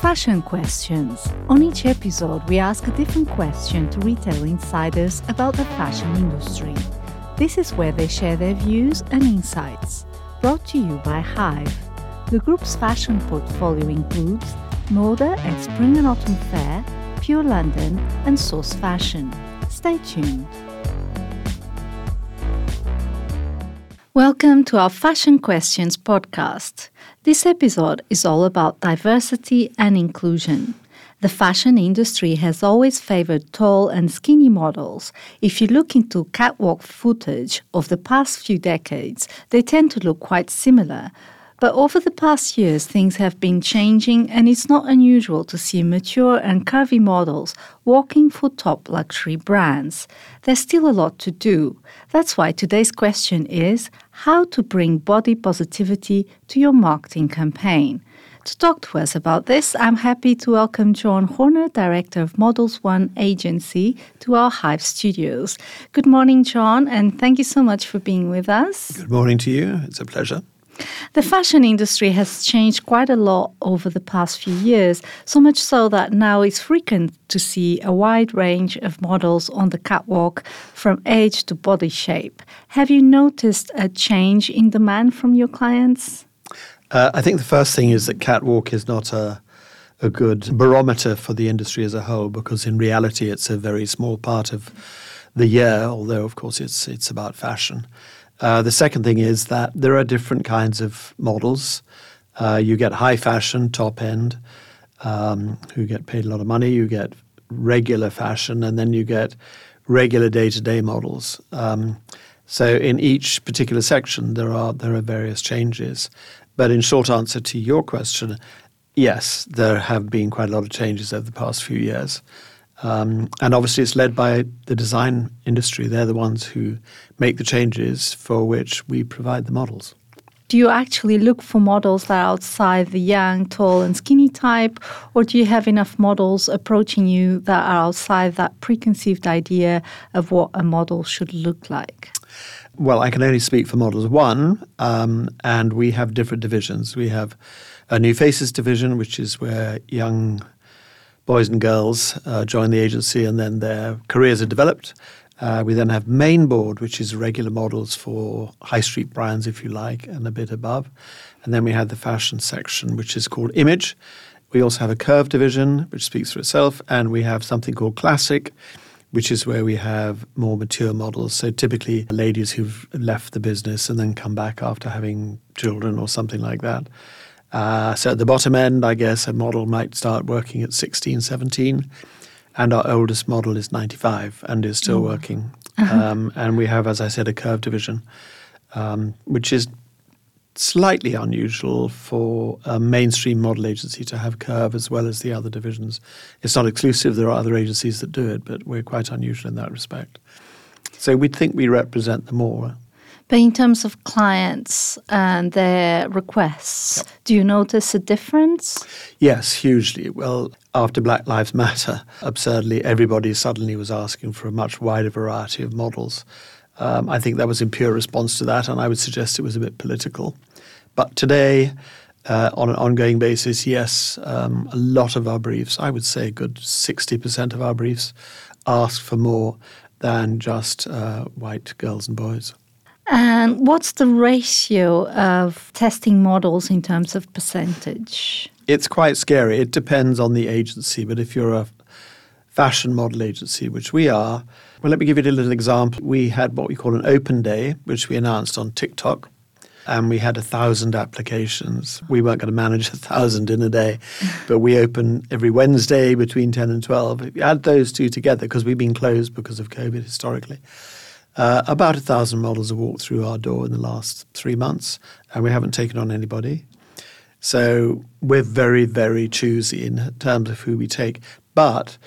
Fashion Questions. On each episode, we ask a different question to retail insiders about the fashion industry. This is where they share their views and insights. Brought to you by Hyve. The group's fashion portfolio includes Moda at Spring and Autumn Fair, Pure London, and Source Fashion. Stay tuned. Welcome to our Fashion Questions podcast. This episode is all about diversity and inclusion. The fashion industry has always favored tall and skinny models. If you look into catwalk footage of the past few decades, they tend to look quite similar. But over the past years, things have been changing, and it's not unusual to see mature and curvy models walking for top luxury brands. There's still a lot to do. That's why today's question is how to bring body positivity to your marketing campaign. To talk to us about this, I'm happy to welcome John Horner, Director of Models One Agency, to our Hyve studios. Good morning, John, and thank you so much for being with us. Good morning to you. It's a pleasure. The fashion industry has changed quite a lot over the past few years, so much so that now it's frequent to see a wide range of models on the catwalk from age to body shape. Have you noticed a change in demand from your clients? Uh, I think the first thing is that catwalk is not a a good barometer for the industry as a whole because in reality it's a very small part of the year, although of course it's it's about fashion. Uh, the second thing is that there are different kinds of models. Uh, you get high fashion, top end, um, who get paid a lot of money. You get regular fashion, and then you get regular day to day models. Um, so in each particular section, there are there are various changes. But in short answer to your question, yes, there have been quite a lot of changes over the past few years. Um, and obviously, it's led by the design industry. They're the ones who make the changes for which we provide the models. Do you actually look for models that are outside the young, tall, and skinny type, or do you have enough models approaching you that are outside that preconceived idea of what a model should look like? Well, I can only speak for Models One, um, and we have different divisions. We have a New Faces division, which is where young boys and girls uh, join the agency and then their careers are developed. Uh, we then have main board, which is regular models for high street brands, if you like, and a bit above. And then we have the fashion section, which is called image. We also have a curve division, which speaks for itself. And we have something called classic, which is where we have more mature models. So typically ladies who've left the business and then come back after having children or something like that. Uh, so at the bottom end, I guess a model might start working at 16, 17. And our oldest model is 95 and is still mm. working. Uh-huh. Um, and we have, as I said, a curve division, um, which is slightly unusual for a mainstream model agency to have curve as well as the other divisions. It's not exclusive, there are other agencies that do it, but we're quite unusual in that respect. So we think we represent them more but in terms of clients and their requests, yep. do you notice a difference? Yes, hugely. Well, after Black Lives Matter, absurdly, everybody suddenly was asking for a much wider variety of models. Um, I think that was in pure response to that, and I would suggest it was a bit political. But today, uh, on an ongoing basis, yes, um, a lot of our briefs, I would say a good 60% of our briefs, ask for more than just uh, white girls and boys. And what's the ratio of testing models in terms of percentage? It's quite scary. It depends on the agency, but if you're a fashion model agency, which we are, well, let me give you a little example. We had what we call an open day, which we announced on TikTok, and we had a thousand applications. We weren't going to manage a thousand in a day, but we open every Wednesday between 10 and 12. If you add those two together, because we've been closed because of COVID historically, uh, about a thousand models have walked through our door in the last three months, and we haven't taken on anybody. So we're very, very choosy in terms of who we take. But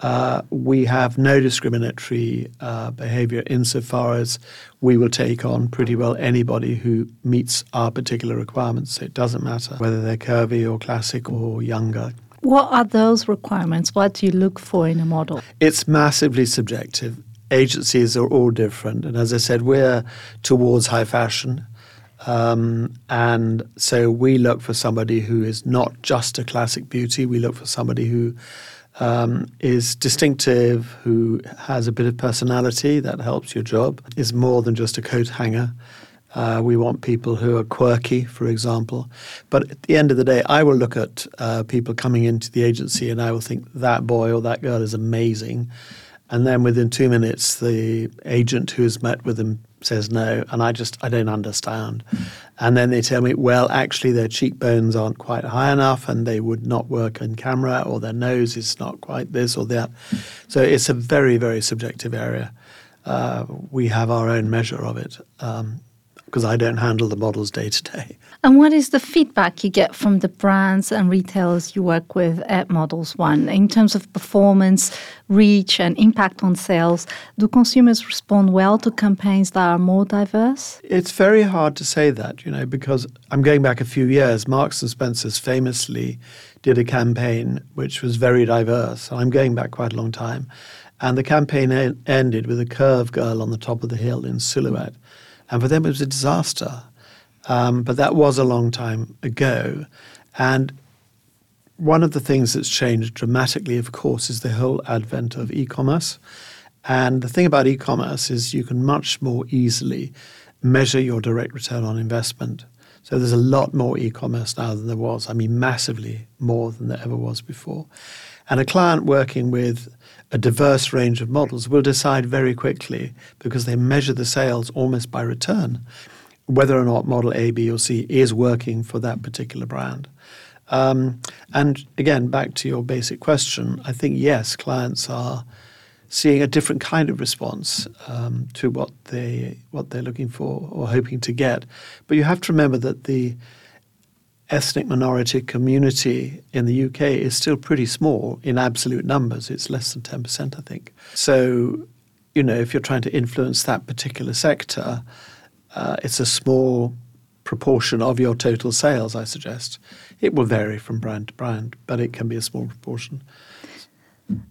uh, we have no discriminatory uh, behavior insofar as we will take on pretty well anybody who meets our particular requirements. So it doesn't matter whether they're curvy or classic or younger. What are those requirements? What do you look for in a model? It's massively subjective agencies are all different. And as I said, we're towards high fashion. Um, and so we look for somebody who is not just a classic beauty. We look for somebody who um, is distinctive, who has a bit of personality that helps your job, is more than just a coat hanger. Uh, we want people who are quirky, for example. But at the end of the day, I will look at uh, people coming into the agency and I will think that boy or that girl is amazing. And then within two minutes, the agent who has met with them says no, and I just I don't understand. And then they tell me, well, actually, their cheekbones aren't quite high enough, and they would not work in camera, or their nose is not quite this or that. So it's a very very subjective area. Uh, we have our own measure of it. Um, because I don't handle the models day to day. And what is the feedback you get from the brands and retailers you work with at Models One in terms of performance, reach, and impact on sales? Do consumers respond well to campaigns that are more diverse? It's very hard to say that, you know, because I'm going back a few years. Marks and Spencers famously did a campaign which was very diverse. I'm going back quite a long time. And the campaign ended with a curve girl on the top of the hill in silhouette and for them, it was a disaster. Um, but that was a long time ago. And one of the things that's changed dramatically, of course, is the whole advent of e commerce. And the thing about e commerce is you can much more easily measure your direct return on investment. So there's a lot more e commerce now than there was. I mean, massively more than there ever was before. And a client working with a diverse range of models will decide very quickly because they measure the sales almost by return whether or not model A, B, or C is working for that particular brand. Um, and again, back to your basic question, I think yes, clients are seeing a different kind of response um, to what they what they're looking for or hoping to get. But you have to remember that the ethnic minority community in the UK is still pretty small in absolute numbers. It's less than 10%, I think. So, you know, if you're trying to influence that particular sector, uh, it's a small proportion of your total sales, I suggest. It will vary from brand to brand, but it can be a small proportion.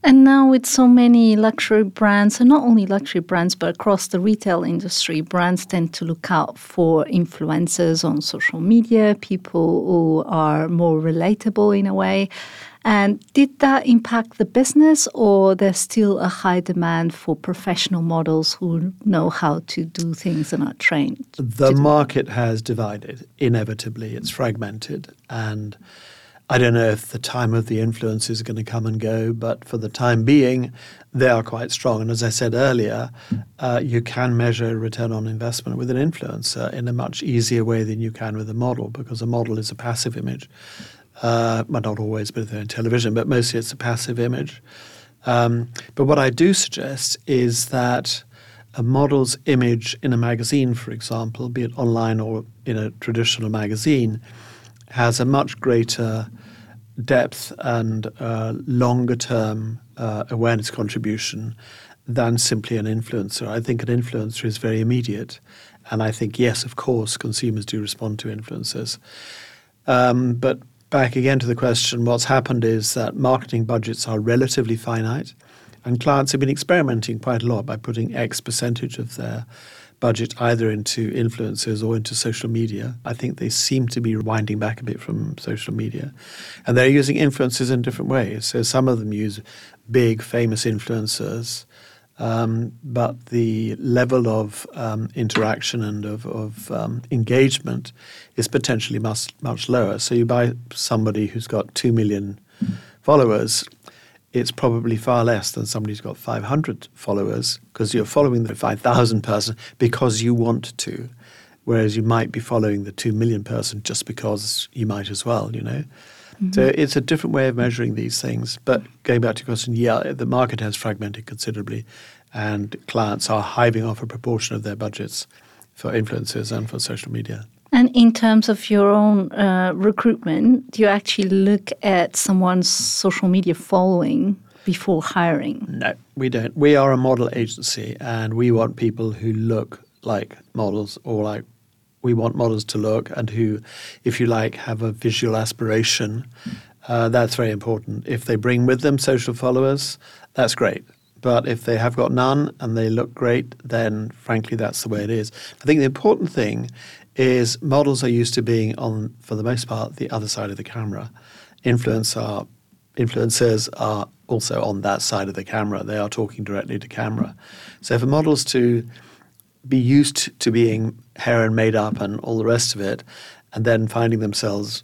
And now, with so many luxury brands, and not only luxury brands, but across the retail industry, brands tend to look out for influencers on social media, people who are more relatable in a way. And did that impact the business, or there's still a high demand for professional models who know how to do things and are trained? The market has divided, inevitably. It's fragmented. And I don't know if the time of the influence is going to come and go, but for the time being, they are quite strong. And as I said earlier, uh, you can measure return on investment with an influencer in a much easier way than you can with a model, because a model is a passive image. Uh, well, not always, but in television, but mostly it's a passive image. Um, but what I do suggest is that a model's image in a magazine, for example, be it online or in a traditional magazine, has a much greater depth and uh, longer term uh, awareness contribution than simply an influencer. I think an influencer is very immediate. And I think, yes, of course, consumers do respond to influencers. Um, but back again to the question what's happened is that marketing budgets are relatively finite, and clients have been experimenting quite a lot by putting X percentage of their budget either into influencers or into social media. I think they seem to be winding back a bit from social media. And they're using influencers in different ways. So some of them use big, famous influencers. Um, but the level of um, interaction and of, of um, engagement is potentially much much lower. So you buy somebody who's got two million followers, it's probably far less than somebody who's got 500 followers because you're following the 5,000 person because you want to, whereas you might be following the 2 million person just because you might as well, you know. Mm-hmm. So it's a different way of measuring these things. But going back to your question, yeah, the market has fragmented considerably and clients are hiving off a proportion of their budgets for influencers and for social media. And in terms of your own uh, recruitment, do you actually look at someone's social media following before hiring? No, we don't. We are a model agency and we want people who look like models or like we want models to look and who, if you like, have a visual aspiration. Uh, that's very important. If they bring with them social followers, that's great. But if they have got none and they look great, then frankly, that's the way it is. I think the important thing is models are used to being on, for the most part, the other side of the camera. Influencers are also on that side of the camera. They are talking directly to camera. So for models to be used to being hair and made up and all the rest of it, and then finding themselves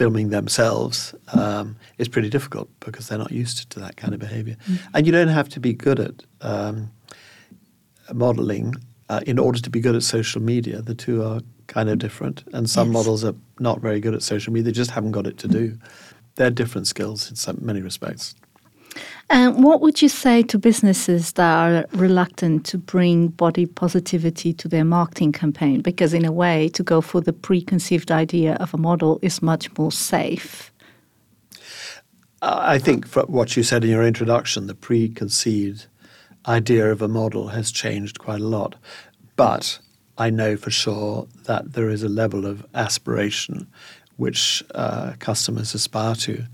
filming themselves um, is pretty difficult because they're not used to that kind of behavior. Mm-hmm. And you don't have to be good at um, modeling uh, in order to be good at social media. The two are kind of different. And some yes. models are not very good at social media, they just haven't got it to do. They're different skills in some, many respects. And what would you say to businesses that are reluctant to bring body positivity to their marketing campaign? Because, in a way, to go for the preconceived idea of a model is much more safe. I think what you said in your introduction, the preconceived idea of a model has changed quite a lot. But I know for sure that there is a level of aspiration which uh, customers aspire to.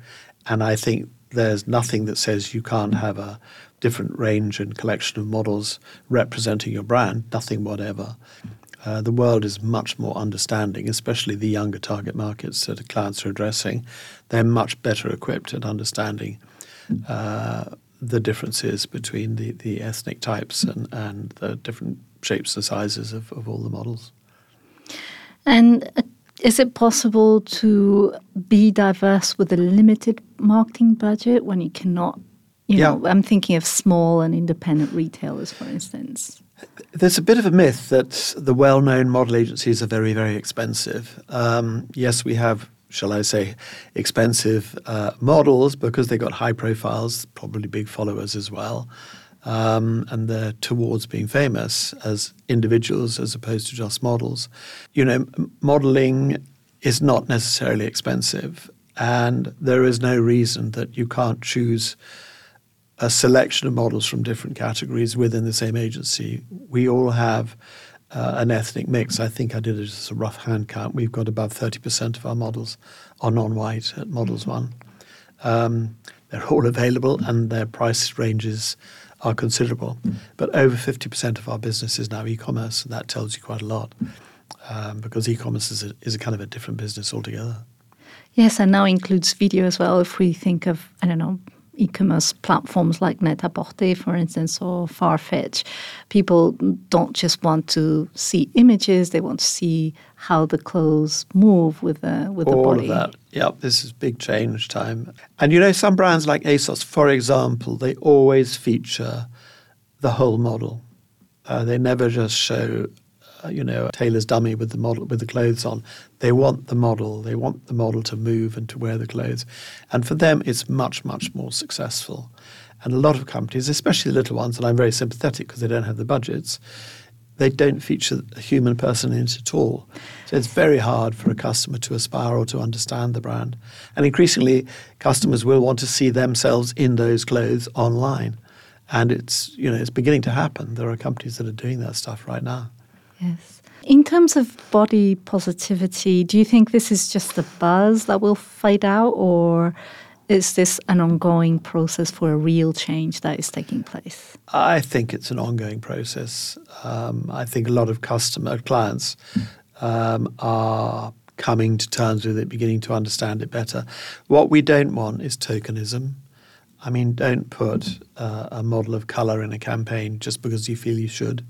And I think there's nothing that says you can't have a different range and collection of models representing your brand, nothing whatever. Uh, the world is much more understanding, especially the younger target markets that clients are addressing. They're much better equipped at understanding uh, the differences between the, the ethnic types and, and the different shapes and sizes of, of all the models. And is it possible to be diverse with a limited marketing budget when you cannot? You yeah. know, I'm thinking of small and independent retailers, for instance. There's a bit of a myth that the well known model agencies are very, very expensive. Um, yes, we have, shall I say, expensive uh, models because they got high profiles, probably big followers as well um, and they're towards being famous as individuals as opposed to just models. You know, modeling is not necessarily expensive, and there is no reason that you can't choose a selection of models from different categories within the same agency. We all have uh, an ethnic mix. I think I did as a rough hand count. We've got above 30% of our models are non white at Models. One. Um, they're all available and their price ranges are considerable. But over 50% of our business is now e-commerce, and that tells you quite a lot um, because e-commerce is is a kind of a different business altogether. Yes, and now includes video as well. If we think of, I don't know, e-commerce platforms like Net-a-Porter, for instance, or Farfetch, people don't just want to see images; they want to see how the clothes move with the with All the body. All of that. Yeah, this is big change time. And you know, some brands like ASOS, for example, they always feature the whole model. Uh, they never just show Uh, you know, a tailor's dummy with the model with the clothes on. They want the model. They want the model to move and to wear the clothes, and for them, it's much much more successful. And a lot of companies, especially the little ones, and I'm very sympathetic because they don't have the budgets. They don't feature a human person in it at all. So it's very hard for a customer to aspire or to understand the brand. And increasingly, customers will want to see themselves in those clothes online. And it's, you know, it's beginning to happen. There are companies that are doing that stuff right now. Yes. In terms of body positivity, do you think this is just a buzz that will fade out, or is this an ongoing process for a real change that is taking place? I think it's an ongoing process. Um, I think a lot of customer clients um, are coming to terms with it, beginning to understand it better. What we don't want is tokenism. I mean, don't put uh, a model of color in a campaign just because you feel you should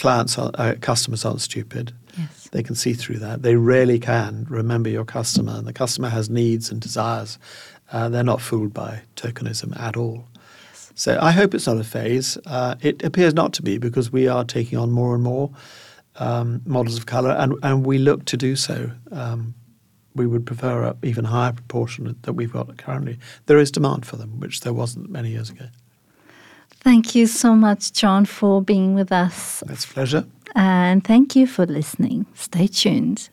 clients, are, uh, customers aren't stupid. Yes. They can see through that. They really can remember your customer, and the customer has needs and desires. Uh, they're not fooled by tokenism at all. Yes. So I hope it's not a phase. Uh, it appears not to be because we are taking on more and more um, models of color, and, and we look to do so. Um, we would prefer an even higher proportion that we've got currently. There is demand for them, which there wasn't many years ago. Thank you so much, John, for being with us. It's a pleasure. And thank you for listening. Stay tuned.